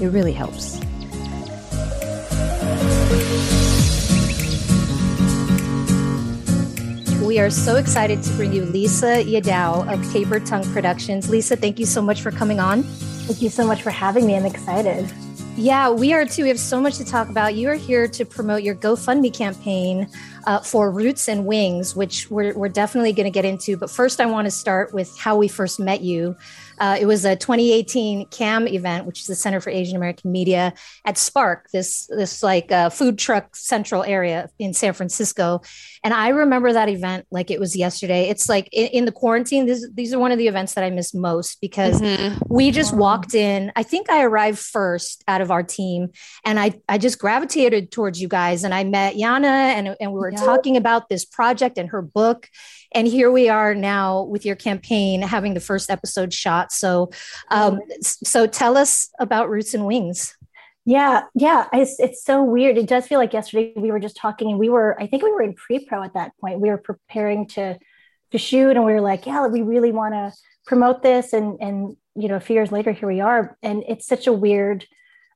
It really helps. We are so excited to bring you Lisa Yadao of Paper Tongue Productions. Lisa, thank you so much for coming on. Thank you so much for having me. I'm excited. Yeah, we are too. We have so much to talk about. You are here to promote your GoFundMe campaign uh, for Roots and Wings, which we're, we're definitely going to get into. But first, I want to start with how we first met you. Uh, it was a 2018 CAM event, which is the Center for Asian American Media at Spark, this this like uh, food truck central area in San Francisco. And I remember that event like it was yesterday. It's like in, in the quarantine. This, these are one of the events that I miss most because mm-hmm. we just walked in. I think I arrived first out of our team, and I I just gravitated towards you guys, and I met Yana, and and we were yeah. talking about this project and her book and here we are now with your campaign having the first episode shot so um, so tell us about roots and wings yeah yeah it's, it's so weird. It does feel like yesterday we were just talking and we were i think we were in pre-pro at that point. We were preparing to to shoot and we were like yeah we really want to promote this. And and you know a few years later here we are. And it's such a weird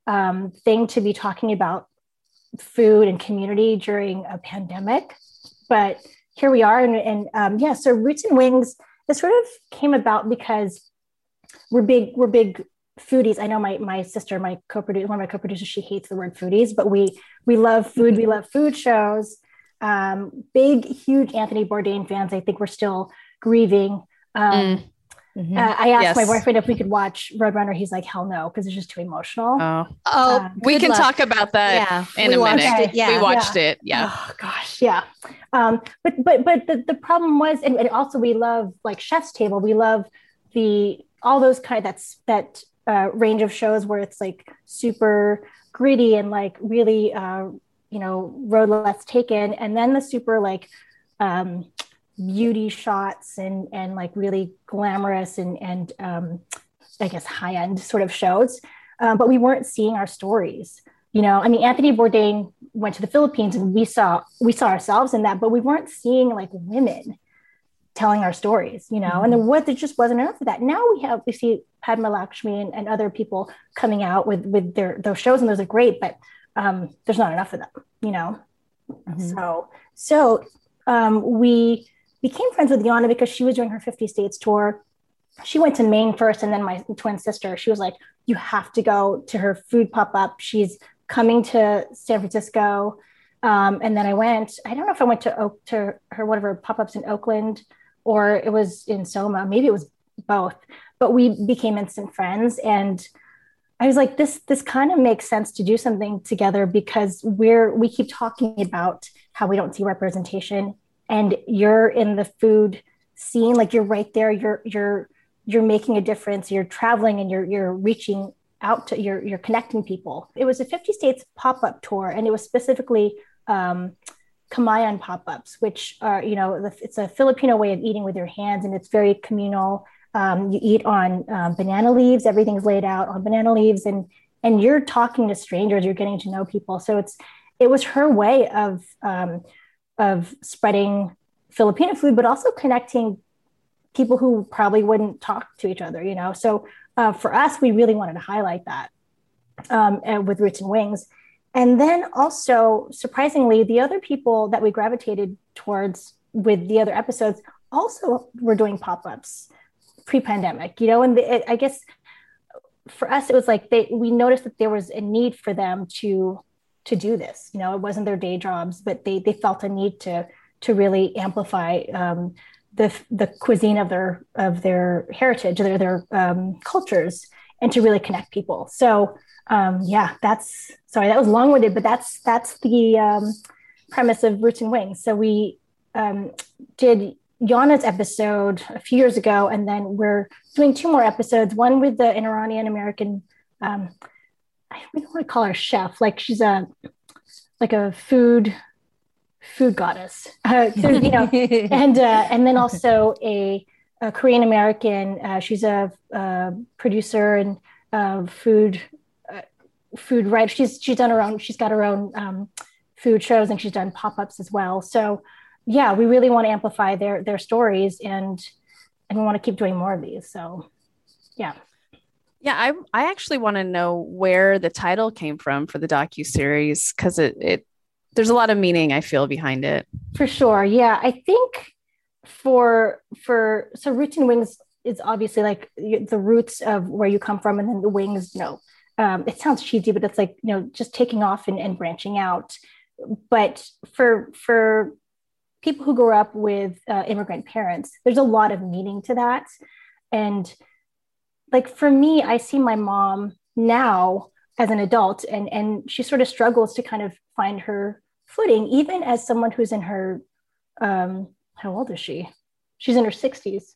um, thing to be talking about food and community during a pandemic but here we are. And, and um, yeah, so Roots and Wings, this sort of came about because we're big, we're big foodies. I know my my sister, my co-producer, one of my co-producers, she hates the word foodies, but we we love food. We love food shows. Um, big, huge Anthony Bourdain fans. I think we're still grieving. Um, mm. Mm-hmm. Uh, I asked yes. my boyfriend if we could watch Roadrunner. He's like, hell no, because it's just too emotional. Oh, oh um, we can luck. talk about that yeah. in we a minute. It. Yeah. We watched yeah. it. Yeah. Oh gosh, yeah. Um, but but but the, the problem was, and, and also we love like Chef's Table. We love the all those kind of that's that uh, range of shows where it's like super gritty and like really uh, you know road less taken, and then the super like um, beauty shots and and like really glamorous and and um, I guess high end sort of shows, um, but we weren't seeing our stories. You know, I mean, Anthony Bourdain went to the Philippines and we saw we saw ourselves in that, but we weren't seeing like women telling our stories. You know, mm-hmm. and then what there just wasn't enough of that. Now we have we see Padma Lakshmi and, and other people coming out with with their those shows, and those are great, but um, there's not enough of them. You know, mm-hmm. so so um, we became friends with Yana because she was doing her 50 states tour. She went to Maine first, and then my twin sister, she was like, You have to go to her food pop up. She's coming to San Francisco. Um, and then I went, I don't know if I went to Oak to her, whatever pop ups in Oakland or it was in Soma. Maybe it was both, but we became instant friends. And I was like, this, this kind of makes sense to do something together because we're, we keep talking about how we don't see representation and you're in the food scene. Like you're right there. You're you're you're making a difference. You're traveling and you're you're reaching out to you're you're connecting people. It was a 50 states pop-up tour and it was specifically um, Kamayan pop-ups which are you know it's a filipino way of eating with your hands and it's very communal um, you eat on um, banana leaves everything's laid out on banana leaves and and you're talking to strangers you're getting to know people so it's it was her way of um, of spreading Filipino food, but also connecting people who probably wouldn't talk to each other, you know? So uh, for us, we really wanted to highlight that um, with Roots and Wings. And then also, surprisingly, the other people that we gravitated towards with the other episodes also were doing pop ups pre pandemic, you know? And the, it, I guess for us, it was like they, we noticed that there was a need for them to to do this. You know, it wasn't their day jobs, but they they felt a need to to really amplify um, the the cuisine of their of their heritage, their their um, cultures, and to really connect people. So um, yeah, that's sorry that was long winded, but that's that's the um, premise of Roots and Wings. So we um, did Yana's episode a few years ago, and then we're doing two more episodes. One with the Iranian American um, I don't want to call her chef. Like she's a like a food food goddess. Uh, so, you know, and uh, and then also a, a Korean American. Uh, she's a, a, producer and uh, food uh, food writer. She's she's done her own. She's got her own um, food shows and she's done pop ups as well. So yeah, we really want to amplify their their stories and and we want to keep doing more of these. So yeah. Yeah, I I actually want to know where the title came from for the docu series because it it there's a lot of meaning I feel behind it. For sure, yeah. I think for for so roots and wings is obviously like the roots of where you come from, and then the wings. You know, um, it sounds cheesy, but it's like you know just taking off and, and branching out. But for for people who grew up with uh, immigrant parents, there's a lot of meaning to that, and like for me, I see my mom now as an adult and and she sort of struggles to kind of find her footing even as someone who's in her um how old is she? She's in her 60s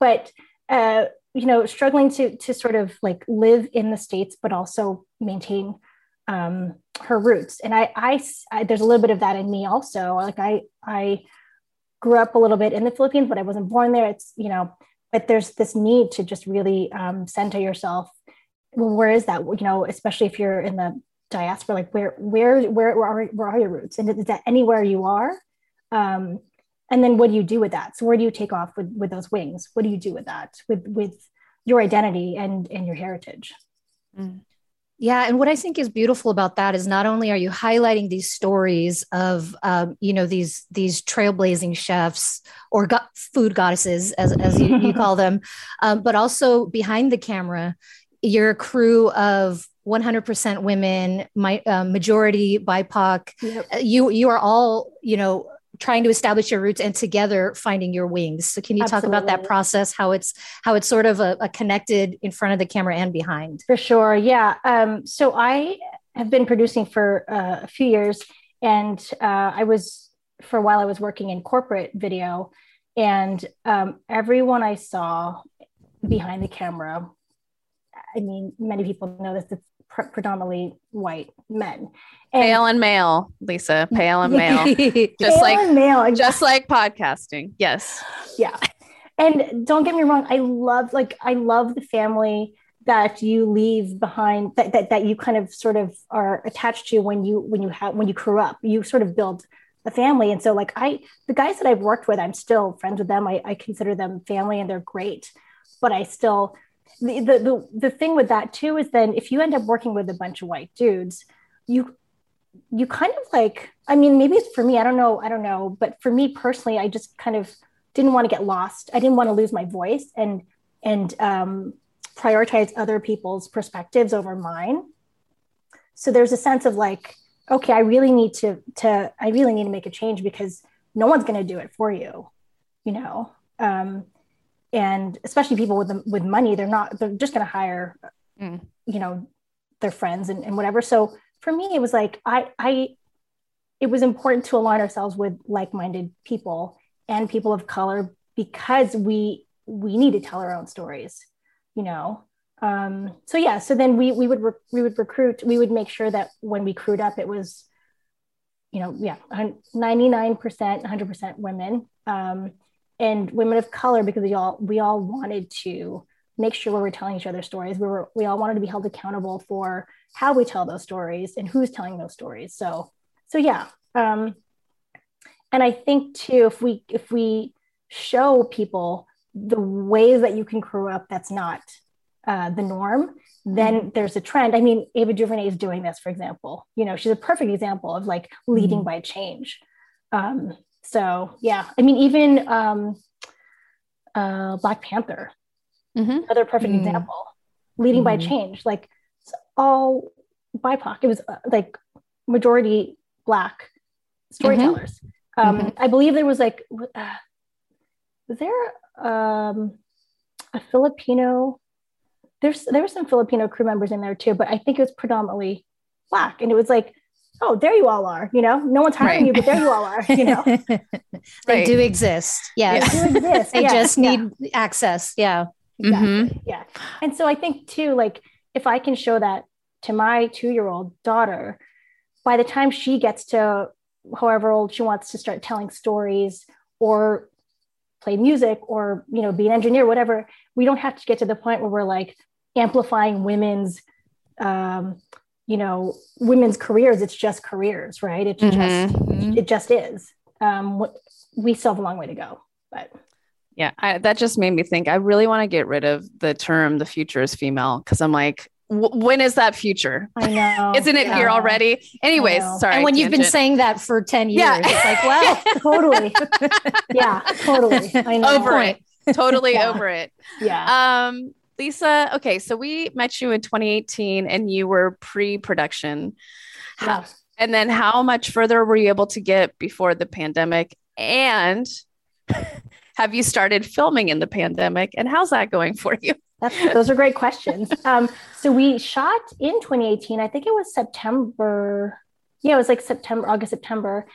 but uh you know struggling to to sort of like live in the states but also maintain um her roots. And I, I i there's a little bit of that in me also. Like i i grew up a little bit in the philippines but i wasn't born there. It's you know but there's this need to just really um, center yourself. Well, where is that? You know especially if you're in the diaspora like where where where, where, are, where are your roots? And is that anywhere you are? Um, and then what do you do with that? So where do you take off with with those wings? What do you do with that with with your identity and and your heritage? Mm. Yeah, and what I think is beautiful about that is not only are you highlighting these stories of um, you know these these trailblazing chefs or go- food goddesses as as you, you call them, um, but also behind the camera, you're a crew of 100% women, my uh, majority BIPOC. Yep. You you are all you know trying to establish your roots and together finding your wings. So can you Absolutely. talk about that process? How it's how it's sort of a, a, connected in front of the camera and behind? For sure, yeah. Um, so I have been producing for uh, a few years, and uh, I was for a while I was working in corporate video, and um, everyone I saw behind the camera. I mean, many people know this. It's pre- predominantly white men. And, pale and male, Lisa. Pale and male. just pale like male, just like podcasting. Yes. Yeah. And don't get me wrong, I love like I love the family that you leave behind that, that that you kind of sort of are attached to when you when you have when you grew up. You sort of build a family. And so like I the guys that I've worked with, I'm still friends with them. I, I consider them family and they're great. But I still the, the, the, thing with that too is then if you end up working with a bunch of white dudes, you you kind of like i mean maybe it's for me i don't know i don't know but for me personally i just kind of didn't want to get lost. I didn't want to lose my voice and and um, prioritize other people's perspectives over mine. So there's a sense of like okay i really need to to i really need to make a change because no one's going to do it for you you know? Um, and especially people with with money they're not they're just going to hire mm. you know their friends and, and whatever. So for me it was like i i it was important to align ourselves with like-minded people and people of color because we we need to tell our own stories you know? Um, so yeah so then we we would re- we would recruit we would make sure that when we crewed up it was you know yeah 99% 100% women. Um, and women of color because we all we all wanted to make sure we were telling each other stories. We were we all wanted to be held accountable for how we tell those stories and who's telling those stories. So so yeah. Um, and I think too, if we if we show people the ways that you can grow up, that's not uh, the norm. Then mm-hmm. there's a trend. I mean, Ava DuVernay is doing this, for example. You know, she's a perfect example of like leading mm-hmm. by change. Um, so yeah, I mean, even um, uh, Black Panther, mm-hmm. another perfect mm-hmm. example, leading mm-hmm. by change. Like it's all BIPOC, it was uh, like majority Black storytellers. Mm-hmm. Um, mm-hmm. I believe there was like, uh, was there um, a Filipino? There's there were some Filipino crew members in there too, but I think it was predominantly Black, and it was like oh, there you all are. You know, no one's hiring right. you, but there you all are. You know, they right. do exist. Yes. Yeah. They do exist. they just need yeah. access. Yeah. Exactly. Mm-hmm. Yeah. And so I think too, like if I can show that to my two year old daughter, by the time she gets to however old she wants to start telling stories or play music or you know be an engineer whatever we don't have to get to the point where we're like amplifying women's um, you know women's careers it's just careers right it's Mhm. just it just is um, we still have a long way to go but Yeah, I, that just made me think. I really want to get rid of the term "the future is female" because I'm like, w- when is that future? i know Isn't it here already? Anyways, sorry. and when you've been saying that for 10 years, Yeah. it's like, well, totally yeah totally i know over it, totally Yeah. over it. yeah Um, Lisa, okay, so we met you in 2018, and you were pre-production. How- yeah. And then, how much further were you able to get before the pandemic? And have you started filming in the pandemic? And how's that going for you? That's, those are great questions. Um, so we shot in 2018. I think it was September. Yeah, it was like September, August, September.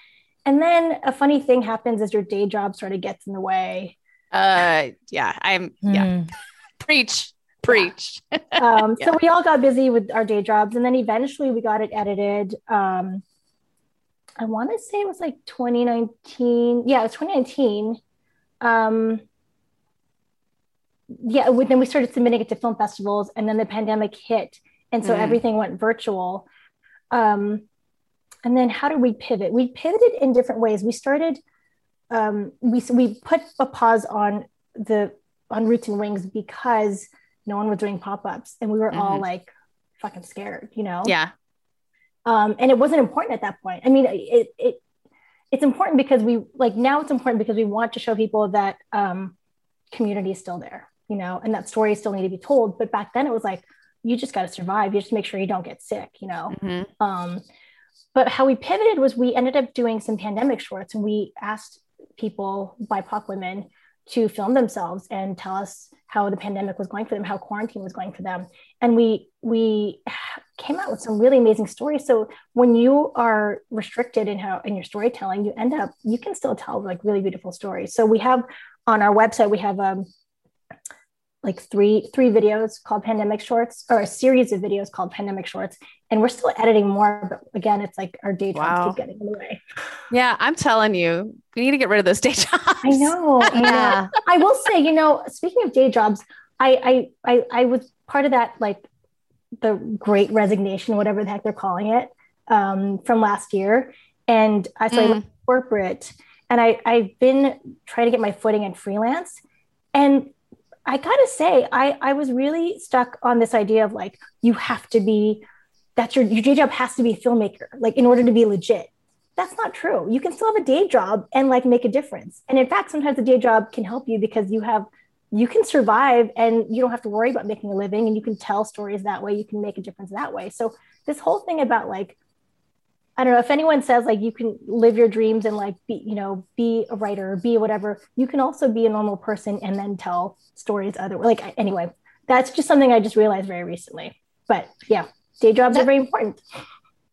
And then a funny thing happens as your day job sort of gets in the way. Uh, yeah, I'm. Yeah, hmm. Preach, preach. Um, Yeah. So we all got busy with our day jobs, and then eventually we got it edited. Um, I want to say it was like 2019. Yeah, it was 2019. Um, yeah, then we started submitting it to film festivals, and then the pandemic hit, and so Mm. everything went virtual. Um, and then how did we pivot? We pivoted in different ways. We started, um, we we put a pause on the on Roots and Wings because no one was doing pop-ups, and we were all Mhm. like fucking scared, you know. Yeah, Um, and it wasn't important at that point. I mean, it it it's important because we like now it's important because we want to show people that um, community is still there, you know, and that stories still need to be told. But back then it was like you just got to survive. You just make sure you don't get sick, you know. Mhm. Um, but how we pivoted was we ended up doing some pandemic shorts and we asked people, BIPOC women, to film themselves and tell us how the pandemic was going for them, how quarantine was going for them. And we we came out with some really amazing stories. So when you are restricted in how in your storytelling, you end up you can still tell like really beautiful stories. So we have on our website we have um like three three videos called pandemic shorts or a series of videos called pandemic shorts and we're still editing more but again it's like our day jobs Wow. keep getting in the way yeah. I'm telling you, we need to get rid of those day jobs. i know yeah. i will say you know speaking of day jobs i i i, I was part of that like the great resignation whatever the heck they're calling it um, from last year and i so I Mm. left corporate and i i've been trying to get my footing in freelance and I gotta say, I, I was really stuck on this idea of like, you have to be, that's your, your day job has to be a filmmaker, like in order to be legit. That's not true. You can still have a day job and like make a difference. And in fact, sometimes a day job can help you because you have, you can survive and you don't have to worry about making a living and you can tell stories that way. You can make a difference that way. So this whole thing about like, I don't know if anyone says like you can live your dreams and like be, you know, be a writer or be whatever. You can also be a normal person and then tell stories other like anyway. That's just something I just realized very recently. But yeah, day jobs That- are very important.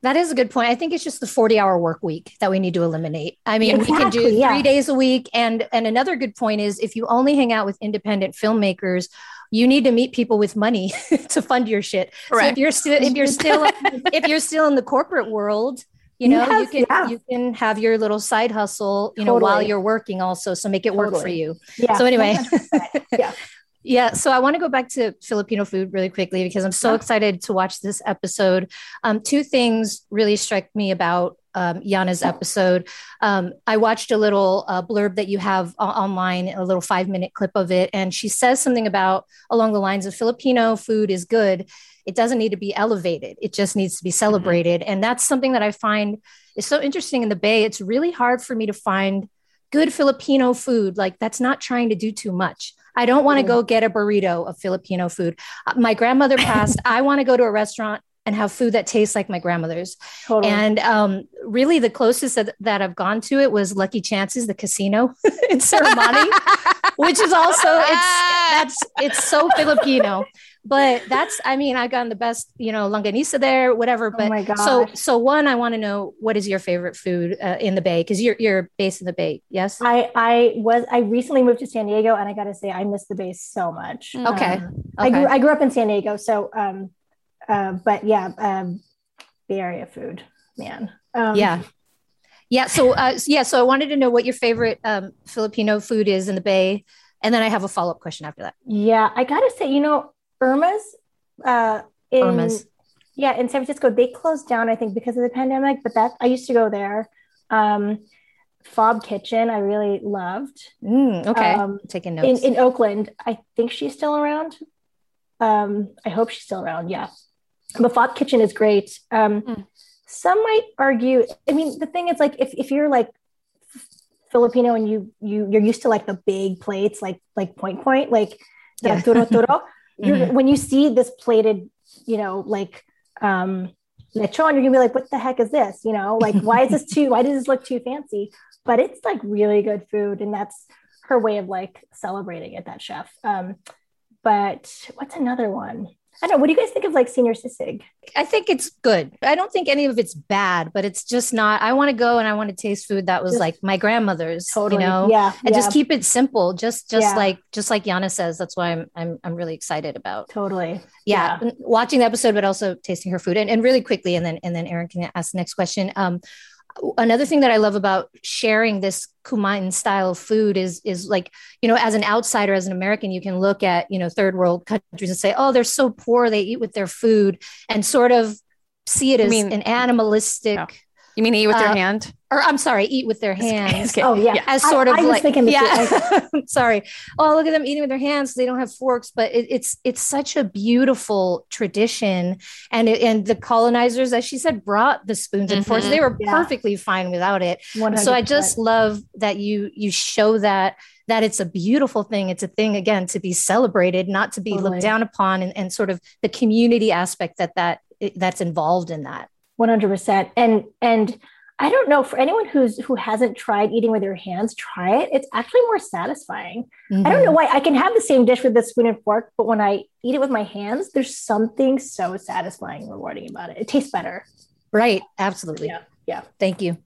That is a good point. I think it's just the 40 hour work week that we need to eliminate. I mean, we can do three yeah. days a week. And and another good point is if you only hang out with independent filmmakers, you need to meet people with money to fund your shit. So if you're still if you're still if you're still in the corporate world, you know, you can yeah. you can have your little side hustle, you know, while you're working also. So make it work for you. Yeah. So anyway. yeah. Yeah, so I want to go back to Filipino food really quickly because I'm so excited to watch this episode. Um, two things really struck me about um, Yana's episode. Um, I watched a little uh, blurb that you have online, a little five minute clip of it, and she says something about along the lines of Filipino food is good. It doesn't need to be elevated. It just needs to be celebrated, and that's something that I find is so interesting in the Bay. It's really hard for me to find good Filipino food. Like that's not trying to do too much. I don't want to go get a burrito of Filipino food. Uh, My grandmother passed. I want to go to a restaurant and have food that tastes like my grandmother's. Totally. And um, really, the closest that, that I've gone to it was Lucky Chances, the casino in Ceremony, which is also it's that's it's so Filipino. But that's I mean I've gotten the best you know longanisa there, whatever. But oh my god. so so one, I want to know what is your favorite food uh, in the Bay because you're you're based in the Bay, yes? I I was I recently moved to San Diego and I gotta say I miss the Bay so much. Mm. Okay. Um, I grew I grew up in San Diego, so um, uh, but yeah, um, Bay Area food, man. Um, yeah. Yeah. So, uh, yeah. So I wanted to know what your favorite um, Filipino food is in the Bay. And then I have a follow up question after that. Yeah. I got to say, you know, Irma's, uh, in, Irma's. yeah, in San Francisco, they closed down, I think, because of the pandemic, but that I used to go there. Um, Fob Kitchen, I really loved. Mm, okay. Um, Taking in, notes. in Oakland. I think she's still around. Um, I hope she's still around. Yeah, but Fob Kitchen is great. Um, Mm. Some might argue. I mean, the thing is, like, if if you're like Filipino and you you you're used to like the big plates, like like point point, like the Yeah. turo turo. Mhm. when you see this plated, you know, like um lechon, you're gonna be like, what the heck is this? You know, like why is this too? Why does this look too fancy? But it's like really good food, and that's her way of like celebrating it. That chef. Um, but what's another one? I don't know. What do you guys think of like Señor Sisig? I think it's good. I don't think any of it's bad, but it's just not. I want to go and I want to taste food that was Just- like my grandmother's, Totally. you know, yeah. and yeah, just keep it simple. Just, just Yeah. like, just like Yana says. That's why I'm, I'm, I'm really excited about. totally. Yeah, watching the episode, but also tasting her food. And, and really quickly, and then, and then Erin can ask the next question. Um, another thing that I love about sharing this Kamayan style of food is is like you know as an outsider as an American you can look at you know third world countries and say oh they're so poor they eat with their food and sort of see it as mean- an animalistic No. You mean eat with your Uh, hand? Or I'm sorry eat with their hands Okay. Oh yeah. Yeah. as I- sort of I was like thinking yeah sorry oh look at them eating with their hands they don't have forks but it, it's it's such a beautiful tradition and it, and the colonizers as she said brought the spoons and forks Mhm. they were Yeah. perfectly fine without it 100%. so i just love that you you show that that it's a beautiful thing it's a thing again to be celebrated not to be Totally. looked down upon and, and sort of the community aspect that that that's involved in that 100% and and i don't know for anyone who's who hasn't tried eating with their hands try it it's actually more satisfying i Mm-hmm. don't know why i can have the same dish with a spoon and fork but when i eat it with my hands there's something so satisfying and rewarding about it it tastes better right absolutely Yeah, yeah. thank you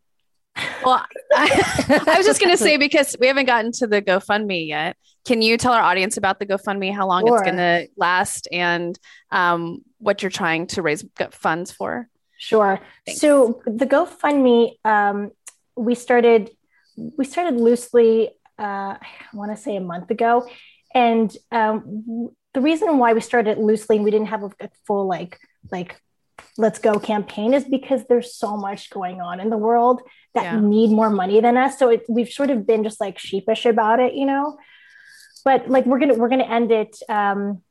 Well, I, I was just going to say because we haven't gotten to the GoFundMe yet. Can you tell our audience about the GoFundMe, how long Sure. it's going to last, and um, what you're trying to raise go- funds for? Sure. Thanks. So the GoFundMe, um, we started we started loosely. Uh, I want to say a month ago, and um, the reason why we started loosely and we didn't have a, a full like like let's go campaign is because there's so much going on in the world that Yeah. need more money than us. So it, we've sort of been just like sheepish about it, you know. But like we're gonna we're gonna end it um,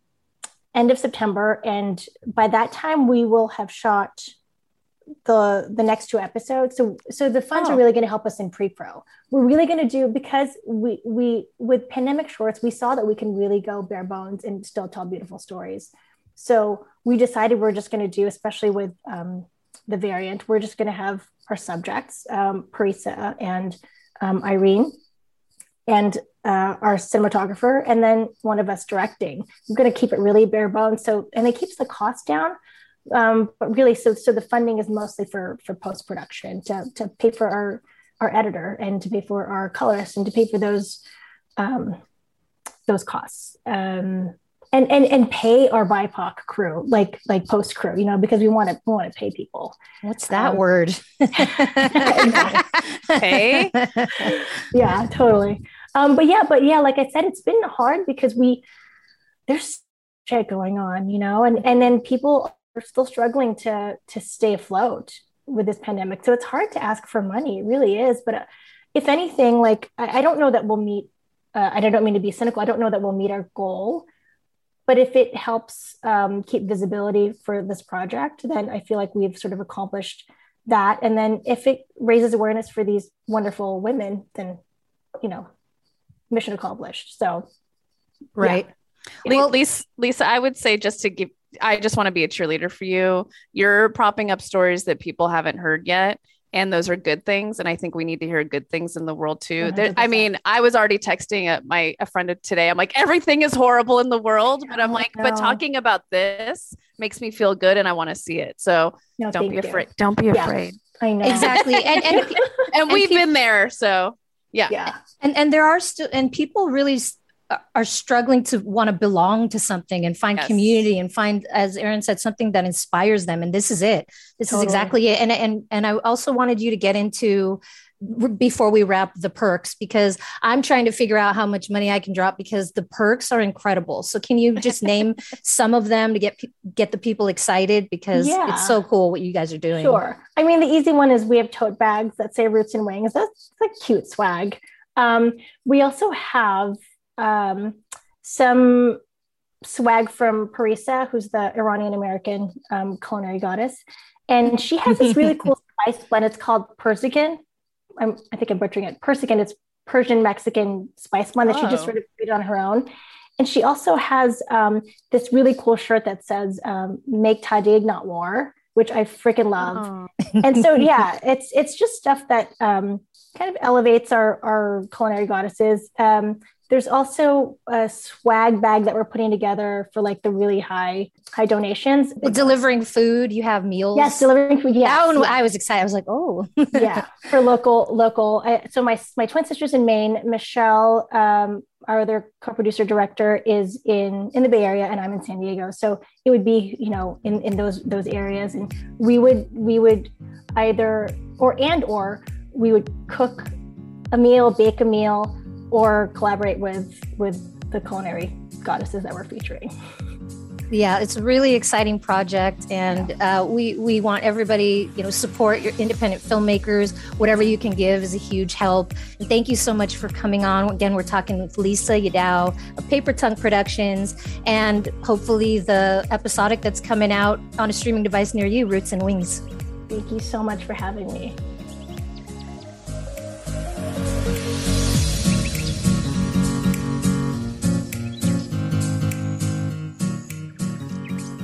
end of September, and by that time we will have shot the the next two episodes. So so the funds Oh. are really going to help us in pre-pro. We're really going to do because we we with pandemic shorts we saw that we can really go bare bones and still tell beautiful stories. So we decided we're just going to do especially with um, the variant we're just going to have our subjects um, parisa and um, irene and uh, our cinematographer and then one of us directing. We're going to keep it really bare bones. So and it keeps the cost down um, but really so so the funding is mostly for for post production to to pay for our our editor and to pay for our colorist and to pay for those um, those costs um, and and and pay our BIPOC crew like like post crew you know because we want to we want to pay people What's that Um, word? Hey. yeah totally um but yeah but yeah like i said it's been hard because we there's shit going on you know and and then people are still struggling to to stay afloat with this pandemic. So it's hard to ask for money. It really is. But uh, if anything like I, I don't know that we'll meet uh, i don't mean to be cynical i don't know that we'll meet our goal. But if it helps um, keep visibility for this project then i feel like we've sort of accomplished that. And then if it raises awareness for these wonderful women then you know mission accomplished. So right. Le- Well- Lisa, Lisa, I would say just to give, I just want to be a cheerleader for you. You're propping up stories that people haven't heard yet. And those are good things. And I think we need to hear good things in the world too. There, I mean, I was already texting a, my a friend today. I'm like, everything is horrible in the world, but I'm oh, like, but talking about this makes me feel good, and I want to see it. So no don't thank be afraid. Don't be Yeah. afraid. i know Exactly. And, and And we've peop- been there. So yeah, yeah and and there are still and people really are struggling to want to belong to something and find Yes. community and find as Erin said something that inspires them and this is it this Totally. is exactly it and and and I also wanted you to get into before we wrap the perks because I'm trying to figure out how much money I can drop because the perks are incredible. So can you just name some of them to get get the people excited because Yeah. it's so cool what you guys are doing. Sure. I mean, the easy one is we have tote bags that say roots and wings. That's a cute swag. Um, we also have um, some swag from Parisa, who's the Iranian American um, culinary goddess. And she has this really cool spice blend. It's called Persican. I'm, I think I'm butchering it. Persican. It's Persian Mexican spice blend that she just Oh. sort of created on her own. And she also has um, this really cool shirt that says um, "Make Tahdig, not war," which I freaking love Oh. and so yeah it's it's just stuff that um, kind of elevates our our culinary goddesses um, there's also a swag bag that we're putting together for like the really high high donations Delivering food, you have meals. yes delivering food yes, that one, yes. I was excited. I was like, oh, yeah for local local I, so my my twin sisters in maine michelle um, our other co-producer director is in in the bay area and i'm in san diego so it would be you know in in those those areas and we would we would either or and or we would cook a meal bake a meal or collaborate with with the culinary goddesses that we're featuring Yeah, it's a really exciting project, and uh, we we want everybody, you know, support your independent filmmakers. Whatever you can give is a huge help. And thank you so much for coming on. Again, we're talking with Lisa Yadao of Paper Tongue Productions, and hopefully the episodic that's coming out on a streaming device near you, Roots and Wings. thank you so much for having me